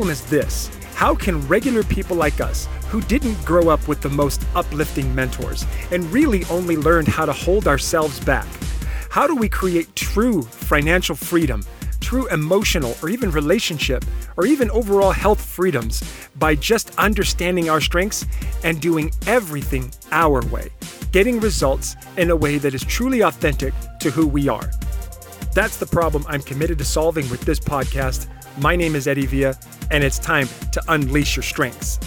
Problem is this how can regular people like us, who didn't grow up with the most uplifting mentors and really only learned how to hold ourselves back, how do we create true financial freedom, true emotional or even relationship or even overall health freedoms by just understanding our strengths and doing everything our way, getting results in a way that is truly authentic to who we are? That's the problem I'm committed to solving with this podcast. My name is Eddie Villa, and it's time to unleash your strengths.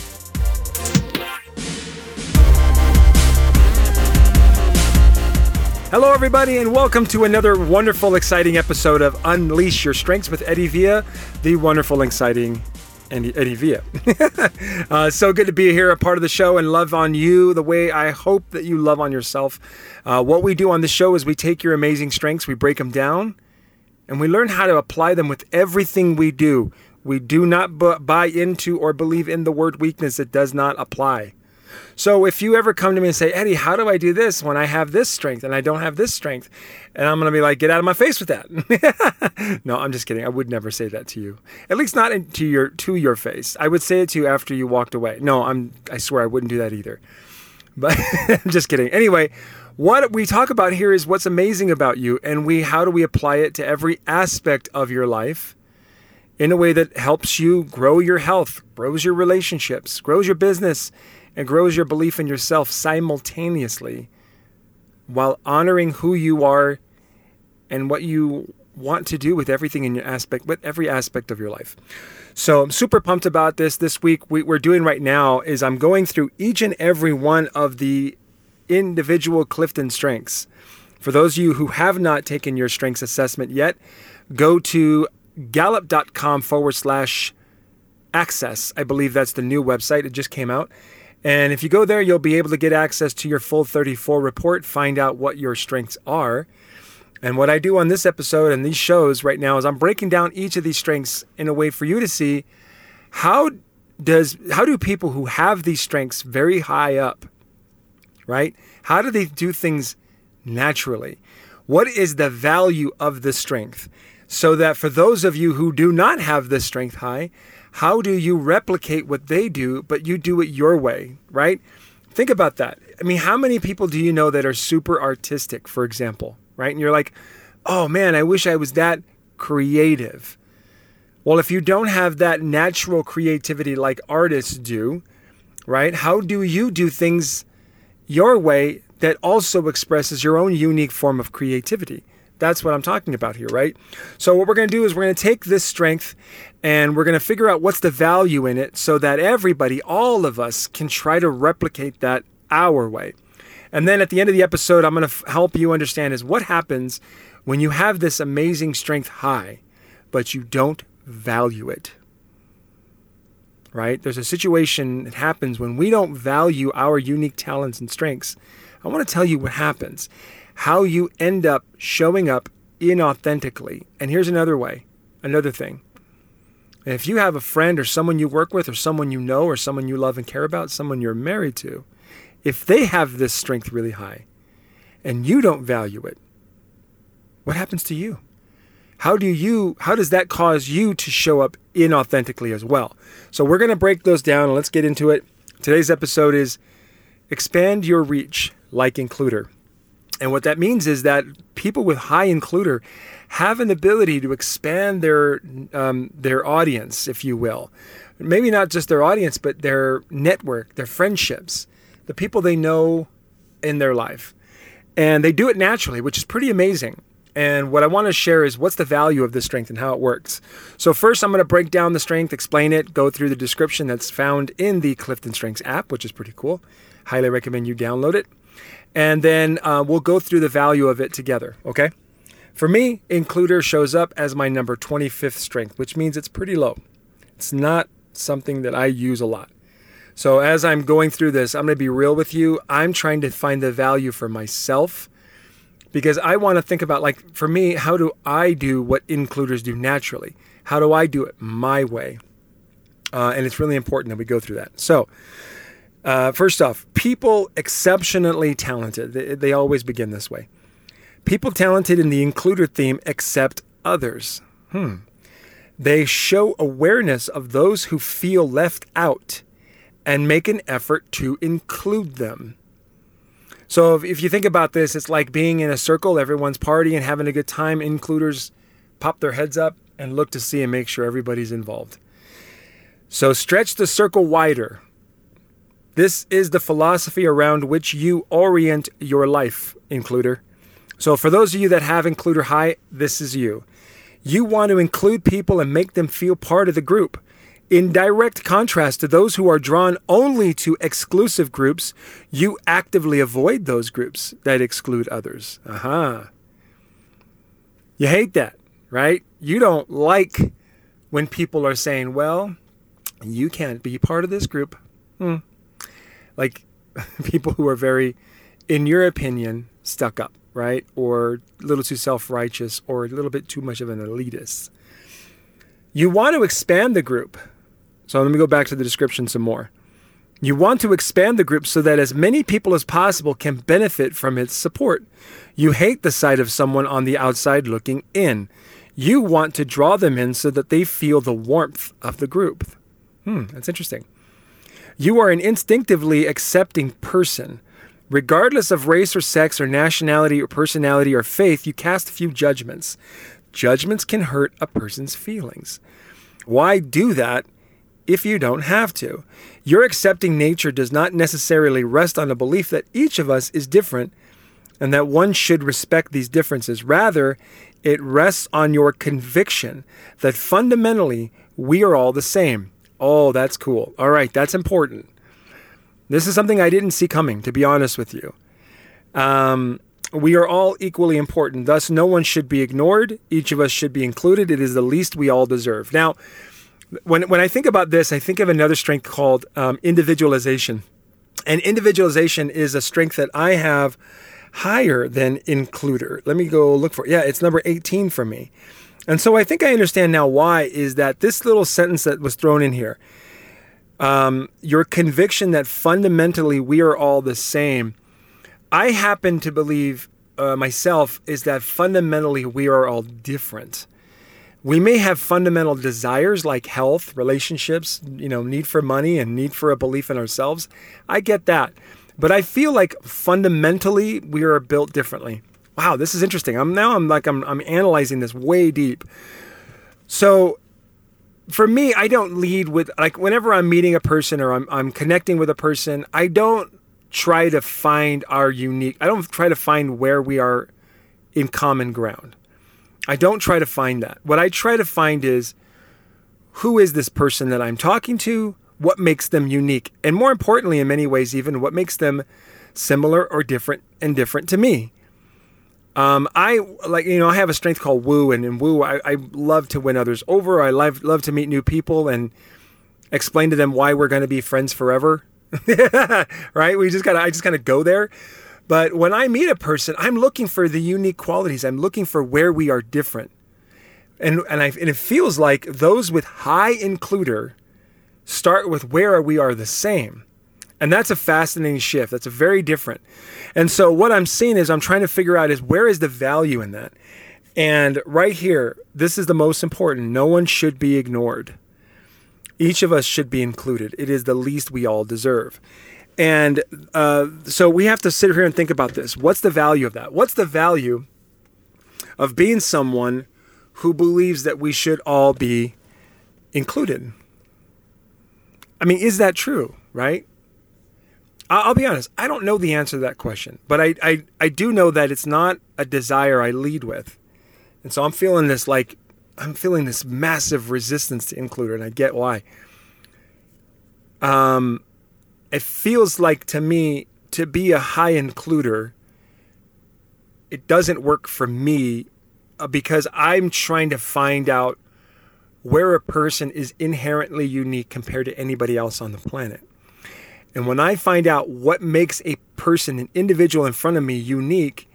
Hello, everybody, and welcome to another wonderful, exciting episode of Unleash Your Strengths with Eddie Villa, the wonderful, exciting Eddie Villa. uh, so good to be here, a part of the show, and love on you the way I hope that you love on yourself. Uh, what we do on the show is we take your amazing strengths, we break them down, and we learn how to apply them with everything we do. We do not buy into or believe in the word weakness, it does not apply. So if you ever come to me and say, Eddie, how do I do this when I have this strength and I don't have this strength? And I'm going to be like, get out of my face with that. no, I'm just kidding. I would never say that to you. At least not to your to your face. I would say it to you after you walked away. No, I'm I swear I wouldn't do that either. But I'm just kidding. Anyway, what we talk about here is what's amazing about you and we how do we apply it to every aspect of your life in a way that helps you grow your health, grows your relationships, grows your business, and grows your belief in yourself simultaneously while honoring who you are and what you want to do with everything in your aspect with every aspect of your life. So I'm super pumped about this. This week, what we're doing right now is I'm going through each and every one of the individual Clifton strengths. For those of you who have not taken your strengths assessment yet, go to gallup.com forward slash access. I believe that's the new website. It just came out. And if you go there, you'll be able to get access to your full 34 report, find out what your strengths are. And what I do on this episode and these shows right now is I'm breaking down each of these strengths in a way for you to see how does how do people who have these strengths very high up, right? How do they do things naturally? What is the value of the strength? So that for those of you who do not have this strength high, how do you replicate what they do, but you do it your way, right? Think about that. I mean, how many people do you know that are super artistic, for example, right? And you're like, oh man, I wish I was that creative. Well, if you don't have that natural creativity like artists do, right? How do you do things your way that also expresses your own unique form of creativity? That's what I'm talking about here, right? So, what we're going to do is we're going to take this strength and we're going to figure out what's the value in it so that everybody, all of us, can try to replicate that our way. And then at the end of the episode, I'm going to f- help you understand is what happens when you have this amazing strength high, but you don't value it. Right? There's a situation that happens when we don't value our unique talents and strengths. I want to tell you what happens how you end up showing up inauthentically. And here's another way, another thing. If you have a friend or someone you work with or someone you know or someone you love and care about, someone you're married to, if they have this strength really high and you don't value it, what happens to you? How do you how does that cause you to show up inauthentically as well? So we're going to break those down and let's get into it. Today's episode is expand your reach like includer. And what that means is that people with high includer have an ability to expand their um, their audience, if you will. Maybe not just their audience, but their network, their friendships, the people they know in their life. And they do it naturally, which is pretty amazing. And what I want to share is what's the value of this strength and how it works. So, first, I'm going to break down the strength, explain it, go through the description that's found in the Clifton Strengths app, which is pretty cool. Highly recommend you download it and then uh, we'll go through the value of it together, okay? For me, includer shows up as my number 25th strength, which means it's pretty low. It's not something that I use a lot. So as I'm going through this, I'm going to be real with you. I'm trying to find the value for myself because I want to think about like for me, how do I do what includers do naturally? How do I do it my way? Uh, and it's really important that we go through that. So uh, first off, people exceptionally talented. They, they always begin this way. People talented in the includer theme accept others. Hmm. They show awareness of those who feel left out and make an effort to include them. So if, if you think about this, it's like being in a circle, everyone's partying and having a good time. Includers pop their heads up and look to see and make sure everybody's involved. So stretch the circle wider. This is the philosophy around which you orient your life, includer. So for those of you that have includer high, this is you. You want to include people and make them feel part of the group. In direct contrast to those who are drawn only to exclusive groups, you actively avoid those groups that exclude others. Aha. You hate that, right? You don't like when people are saying, well, you can't be part of this group. Hmm. Like people who are very, in your opinion, stuck up, right? Or a little too self righteous or a little bit too much of an elitist. You want to expand the group so let me go back to the description some more. You want to expand the group so that as many people as possible can benefit from its support. You hate the sight of someone on the outside looking in. You want to draw them in so that they feel the warmth of the group. Hmm, that's interesting. You are an instinctively accepting person. Regardless of race or sex or nationality or personality or faith, you cast few judgments. Judgments can hurt a person's feelings. Why do that if you don't have to. Your accepting nature does not necessarily rest on a belief that each of us is different and that one should respect these differences. Rather, it rests on your conviction that fundamentally we are all the same. Oh, that's cool. All right, that's important. This is something I didn't see coming, to be honest with you. Um, we are all equally important. Thus, no one should be ignored. Each of us should be included. It is the least we all deserve. Now, when when I think about this, I think of another strength called um, individualization, and individualization is a strength that I have higher than includer. Let me go look for. It. Yeah, it's number eighteen for me, and so I think I understand now why is that this little sentence that was thrown in here. Um, your conviction that fundamentally we are all the same. I happen to believe uh, myself is that fundamentally we are all different we may have fundamental desires like health, relationships, you know, need for money and need for a belief in ourselves. I get that. But I feel like fundamentally we are built differently. Wow, this is interesting. I'm now I'm like I'm I'm analyzing this way deep. So for me, I don't lead with like whenever I'm meeting a person or I'm I'm connecting with a person, I don't try to find our unique. I don't try to find where we are in common ground. I don't try to find that. What I try to find is who is this person that I'm talking to? What makes them unique? And more importantly, in many ways, even what makes them similar or different and different to me. Um, I like you know I have a strength called woo, and in woo I, I love to win others over. I love love to meet new people and explain to them why we're going to be friends forever. right? We just gotta I just kind of go there. But when I meet a person, I'm looking for the unique qualities. I'm looking for where we are different. And, and, I, and it feels like those with high includer start with where we are the same. And that's a fascinating shift. That's a very different. And so what I'm seeing is I'm trying to figure out is where is the value in that? And right here, this is the most important. No one should be ignored. Each of us should be included. It is the least we all deserve. And uh, so we have to sit here and think about this. What's the value of that? What's the value of being someone who believes that we should all be included? I mean, is that true, right? I'll be honest, I don't know the answer to that question, but I, I, I do know that it's not a desire I lead with. And so I'm feeling this like, I'm feeling this massive resistance to include, and I get why. Um, it feels like to me to be a high includer it doesn't work for me uh, because I'm trying to find out where a person is inherently unique compared to anybody else on the planet. And when I find out what makes a person, an individual in front of me, unique,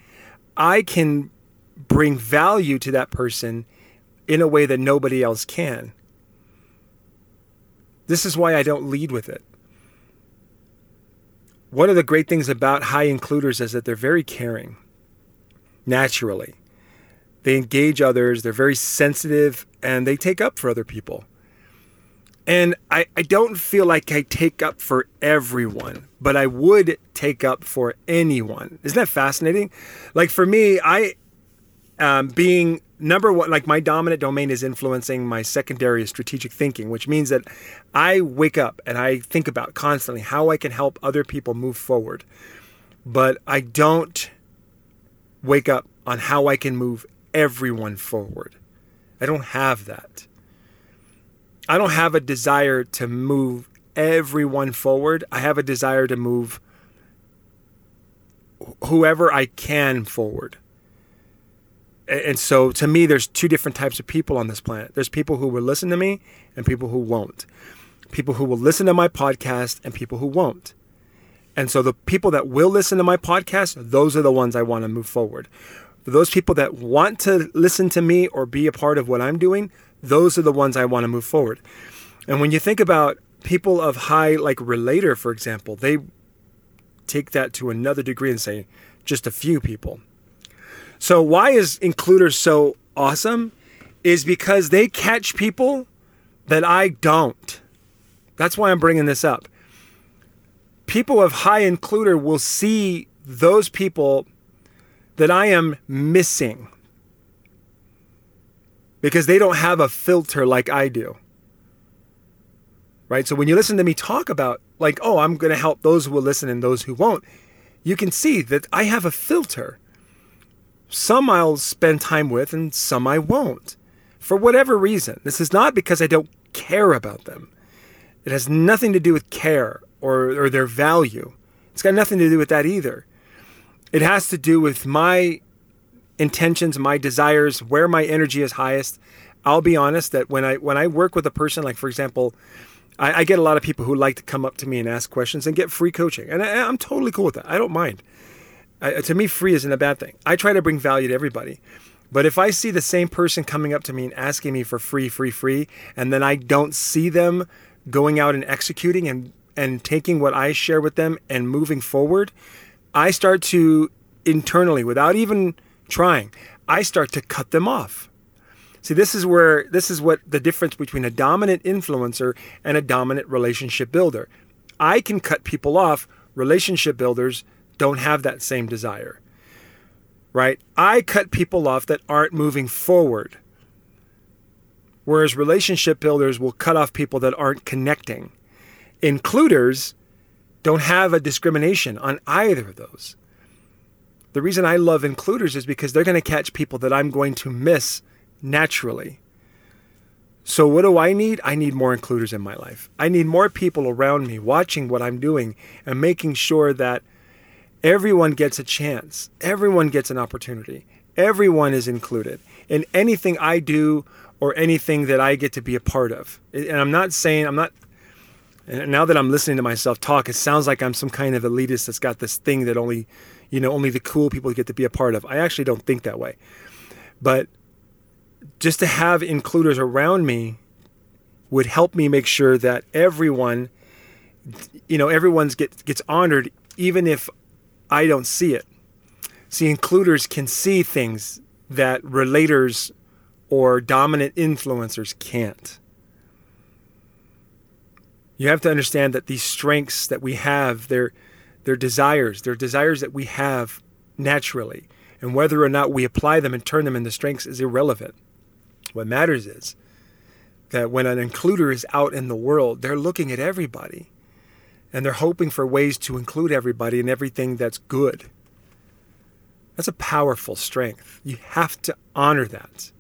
I can bring value to that person in a way that nobody else can. This is why I don't lead with it one of the great things about high includers is that they're very caring naturally. they engage others, they're very sensitive, and they take up for other people. And I, I don't feel like I take up for everyone, but I would take up for anyone. Isn't that fascinating? Like for me, I, um, being number one, like my dominant domain is influencing, my secondary strategic thinking, which means that I wake up and I think about constantly how I can help other people move forward. But I don't wake up on how I can move everyone forward. I don't have that. I don't have a desire to move everyone forward. I have a desire to move whoever I can forward. And so to me, there's two different types of people on this planet. There's people who will listen to me and people who won't. People who will listen to my podcast and people who won't. And so the people that will listen to my podcast, those are the ones I want to move forward. For those people that want to listen to me or be a part of what I'm doing, those are the ones I want to move forward. And when you think about people of high, like Relator, for example, they take that to another degree and say just a few people. So, why is Includers so awesome? Is because they catch people that I don't. That's why I'm bringing this up. People of high includer will see those people that I am missing because they don't have a filter like I do. Right? So when you listen to me talk about, like, oh, I'm going to help those who will listen and those who won't, you can see that I have a filter. Some I'll spend time with and some I won't. For whatever reason. This is not because I don't care about them. It has nothing to do with care or, or their value. It's got nothing to do with that either. It has to do with my intentions, my desires, where my energy is highest. I'll be honest that when I when I work with a person, like for example, I, I get a lot of people who like to come up to me and ask questions and get free coaching, and I, am totally cool with that. I don't mind. I, to me, free isn't a bad thing. I try to bring value to everybody. But if I see the same person coming up to me and asking me for free, free, free, and then I don't see them going out and executing and and taking what I share with them and moving forward, I start to internally, without even trying, I start to cut them off. See, this is where this is what the difference between a dominant influencer and a dominant relationship builder. I can cut people off. Relationship builders don't have that same desire. Right? I cut people off that aren't moving forward. Whereas relationship builders will cut off people that aren't connecting. Includers don't have a discrimination on either of those. The reason I love includers is because they're going to catch people that I'm going to miss naturally. So, what do I need? I need more includers in my life. I need more people around me watching what I'm doing and making sure that everyone gets a chance, everyone gets an opportunity, everyone is included in anything I do or anything that I get to be a part of. And I'm not saying, I'm not and now that I'm listening to myself talk, it sounds like I'm some kind of elitist that's got this thing that only, you know, only the cool people get to be a part of. I actually don't think that way. But just to have includers around me would help me make sure that everyone, you know, everyone's get, gets honored, even if I don't see it. See, includers can see things that relators or dominant influencers can't you have to understand that these strengths that we have, they're, they're desires. They're desires that we have naturally. And whether or not we apply them and turn them into strengths is irrelevant. What matters is that when an includer is out in the world, they're looking at everybody and they're hoping for ways to include everybody in everything that's good. That's a powerful strength. You have to honor that.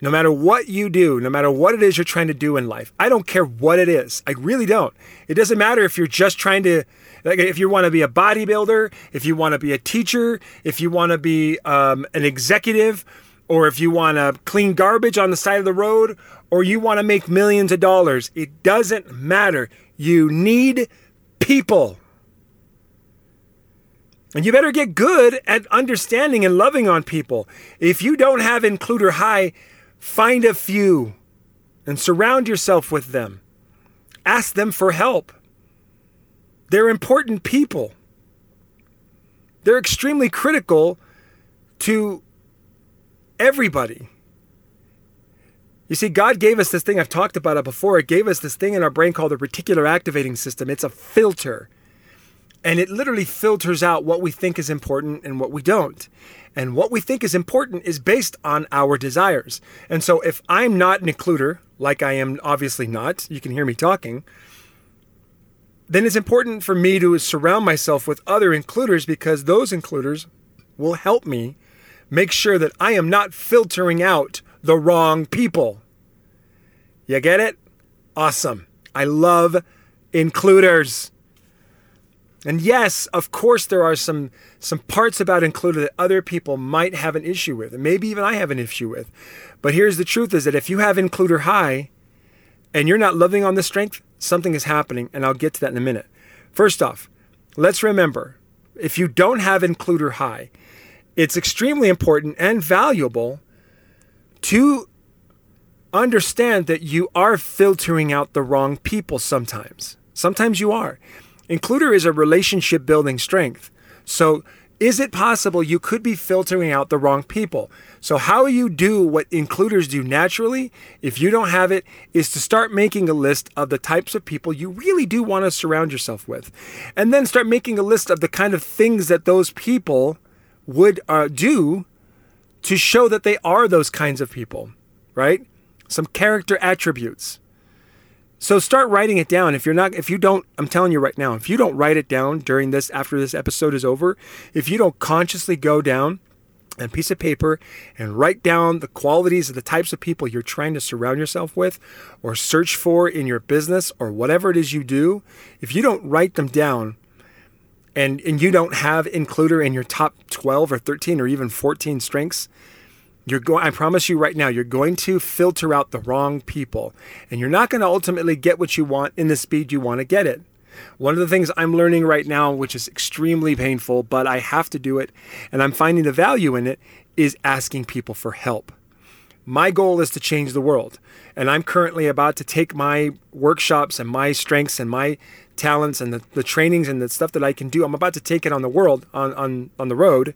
No matter what you do, no matter what it is you're trying to do in life, I don't care what it is. I really don't. It doesn't matter if you're just trying to, like, if you want to be a bodybuilder, if you want to be a teacher, if you want to be um, an executive, or if you want to clean garbage on the side of the road, or you want to make millions of dollars. It doesn't matter. You need people. And you better get good at understanding and loving on people. If you don't have includer high, Find a few and surround yourself with them. Ask them for help. They're important people. They're extremely critical to everybody. You see, God gave us this thing, I've talked about it before. It gave us this thing in our brain called the reticular activating system. It's a filter. And it literally filters out what we think is important and what we don't. And what we think is important is based on our desires. And so if I'm not an includer, like I am obviously not, you can hear me talking, then it's important for me to surround myself with other includers because those includers will help me make sure that I am not filtering out the wrong people. You get it? Awesome. I love includers. And yes, of course, there are some some parts about includer that other people might have an issue with, and maybe even I have an issue with. But here's the truth: is that if you have includer high, and you're not loving on the strength, something is happening, and I'll get to that in a minute. First off, let's remember: if you don't have includer high, it's extremely important and valuable to understand that you are filtering out the wrong people sometimes. Sometimes you are. Includer is a relationship building strength. So, is it possible you could be filtering out the wrong people? So, how you do what includers do naturally, if you don't have it, is to start making a list of the types of people you really do want to surround yourself with. And then start making a list of the kind of things that those people would uh, do to show that they are those kinds of people, right? Some character attributes. So start writing it down. If you're not, if you don't, I'm telling you right now, if you don't write it down during this, after this episode is over, if you don't consciously go down a piece of paper and write down the qualities of the types of people you're trying to surround yourself with or search for in your business or whatever it is you do, if you don't write them down and, and you don't have includer in your top 12 or 13 or even 14 strengths, you're going I promise you right now you're going to filter out the wrong people and you're not going to ultimately get what you want in the speed you want to get it. One of the things I'm learning right now which is extremely painful but I have to do it and I'm finding the value in it is asking people for help. My goal is to change the world and I'm currently about to take my workshops and my strengths and my talents and the, the trainings and the stuff that I can do. I'm about to take it on the world on on on the road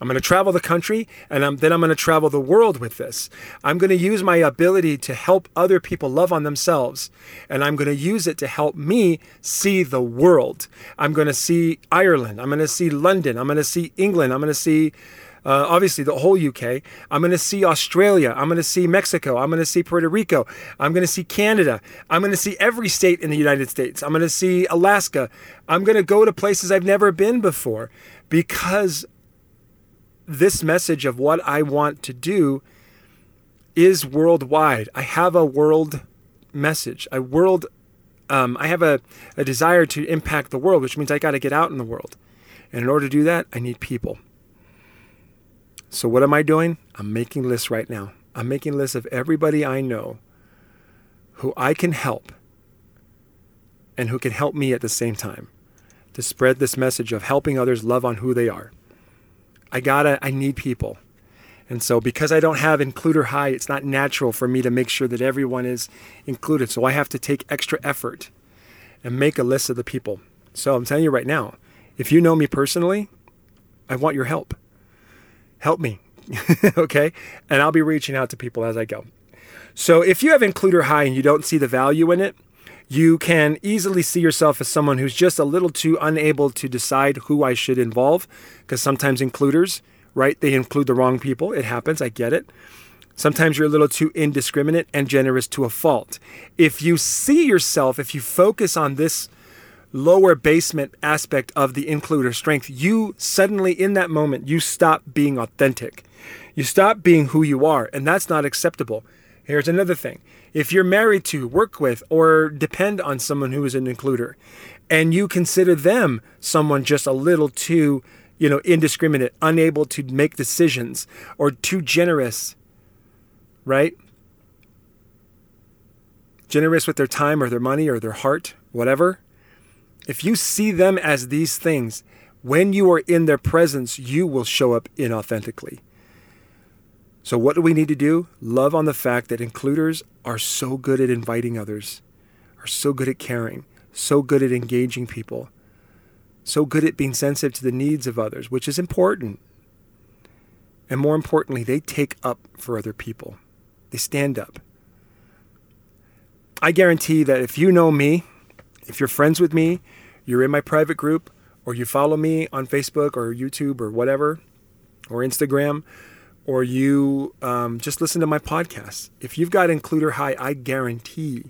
I'm going to travel the country and I'm, then I'm going to travel the world with this. I'm going to use my ability to help other people love on themselves and I'm going to use it to help me see the world. I'm going to see Ireland. I'm going to see London. I'm going to see England. I'm going to see uh, obviously the whole UK. I'm going to see Australia. I'm going to see Mexico. I'm going to see Puerto Rico. I'm going to see Canada. I'm going to see every state in the United States. I'm going to see Alaska. I'm going to go to places I've never been before because this message of what I want to do is worldwide. I have a world message. A world um, I have a, a desire to impact the world, which means I got to get out in the world. And in order to do that, I need people. So, what am I doing? I'm making lists right now. I'm making lists of everybody I know who I can help and who can help me at the same time to spread this message of helping others love on who they are. I gotta, I need people. And so, because I don't have includer high, it's not natural for me to make sure that everyone is included. So, I have to take extra effort and make a list of the people. So, I'm telling you right now, if you know me personally, I want your help. Help me. okay? And I'll be reaching out to people as I go. So, if you have includer high and you don't see the value in it, you can easily see yourself as someone who's just a little too unable to decide who I should involve, because sometimes includers, right, they include the wrong people. It happens, I get it. Sometimes you're a little too indiscriminate and generous to a fault. If you see yourself, if you focus on this lower basement aspect of the includer strength, you suddenly, in that moment, you stop being authentic. You stop being who you are, and that's not acceptable. Here's another thing if you're married to, work with, or depend on someone who is an includer, and you consider them someone just a little too, you know, indiscriminate, unable to make decisions, or too generous, right? Generous with their time or their money or their heart, whatever. If you see them as these things, when you are in their presence, you will show up inauthentically. So, what do we need to do? Love on the fact that includers are so good at inviting others, are so good at caring, so good at engaging people, so good at being sensitive to the needs of others, which is important. And more importantly, they take up for other people. They stand up. I guarantee that if you know me, if you're friends with me, you're in my private group, or you follow me on Facebook or YouTube or whatever, or Instagram, or you um, just listen to my podcast. If you've got Includer High, I guarantee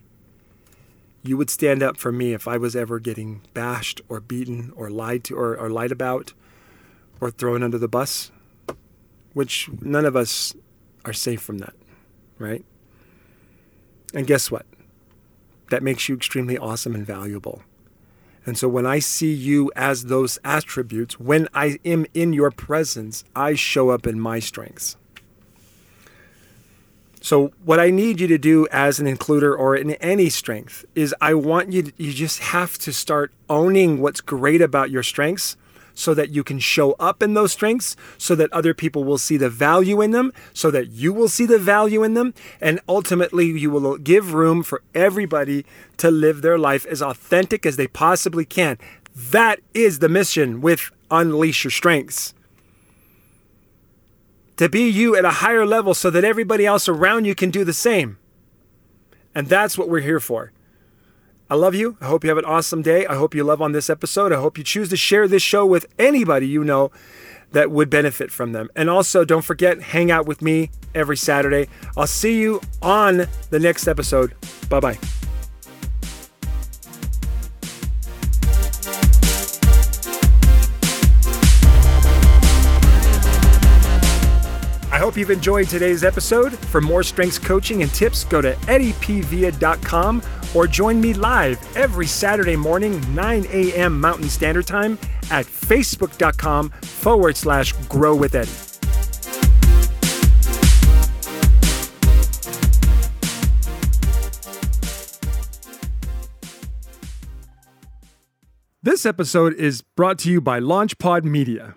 you would stand up for me if I was ever getting bashed or beaten or lied to or, or lied about or thrown under the bus, which none of us are safe from that, right? And guess what? That makes you extremely awesome and valuable. And so when I see you as those attributes, when I am in your presence, I show up in my strengths. So what I need you to do as an includer or in any strength is I want you to, you just have to start owning what's great about your strengths so that you can show up in those strengths so that other people will see the value in them so that you will see the value in them and ultimately you will give room for everybody to live their life as authentic as they possibly can. That is the mission with Unleash Your Strengths to be you at a higher level so that everybody else around you can do the same. And that's what we're here for. I love you. I hope you have an awesome day. I hope you love on this episode. I hope you choose to share this show with anybody you know that would benefit from them. And also, don't forget, hang out with me every Saturday. I'll see you on the next episode. Bye bye. You've enjoyed today's episode. For more strengths coaching and tips, go to eddiepvia.com or join me live every Saturday morning, 9 a.m. Mountain Standard Time at facebook.com forward slash grow with Eddie. This episode is brought to you by LaunchPod Media.